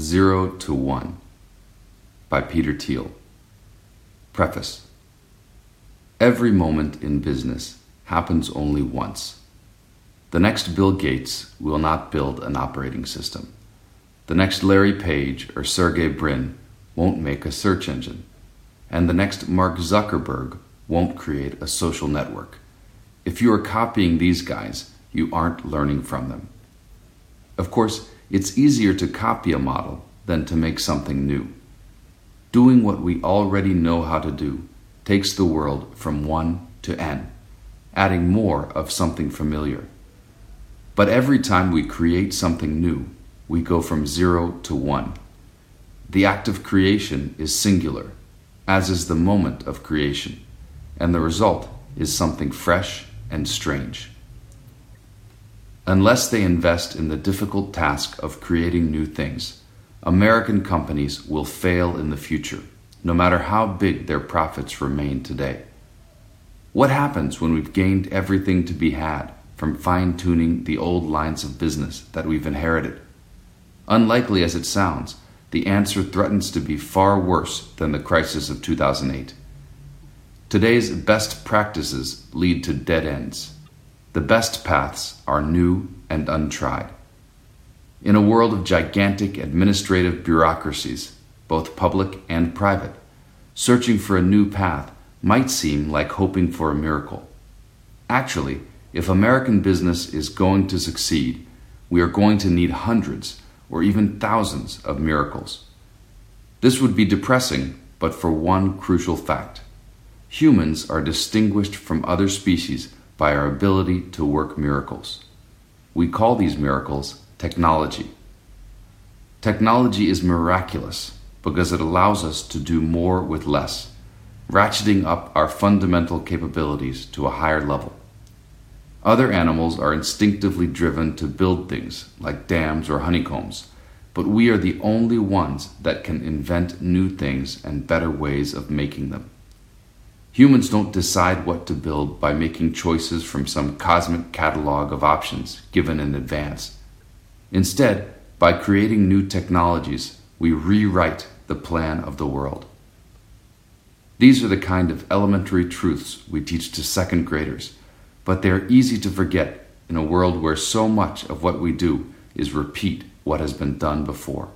Zero to One by Peter Thiel. Preface Every moment in business happens only once. The next Bill Gates will not build an operating system. The next Larry Page or Sergey Brin won't make a search engine. And the next Mark Zuckerberg won't create a social network. If you are copying these guys, you aren't learning from them. Of course, it's easier to copy a model than to make something new. Doing what we already know how to do takes the world from 1 to n, adding more of something familiar. But every time we create something new, we go from 0 to 1. The act of creation is singular, as is the moment of creation, and the result is something fresh and strange. Unless they invest in the difficult task of creating new things, American companies will fail in the future, no matter how big their profits remain today. What happens when we've gained everything to be had from fine tuning the old lines of business that we've inherited? Unlikely as it sounds, the answer threatens to be far worse than the crisis of 2008. Today's best practices lead to dead ends. The best paths are new and untried. In a world of gigantic administrative bureaucracies, both public and private, searching for a new path might seem like hoping for a miracle. Actually, if American business is going to succeed, we are going to need hundreds or even thousands of miracles. This would be depressing, but for one crucial fact humans are distinguished from other species by our ability to work miracles. We call these miracles technology. Technology is miraculous because it allows us to do more with less, ratcheting up our fundamental capabilities to a higher level. Other animals are instinctively driven to build things, like dams or honeycombs, but we are the only ones that can invent new things and better ways of making them. Humans don't decide what to build by making choices from some cosmic catalog of options given in advance. Instead, by creating new technologies, we rewrite the plan of the world. These are the kind of elementary truths we teach to second graders, but they are easy to forget in a world where so much of what we do is repeat what has been done before.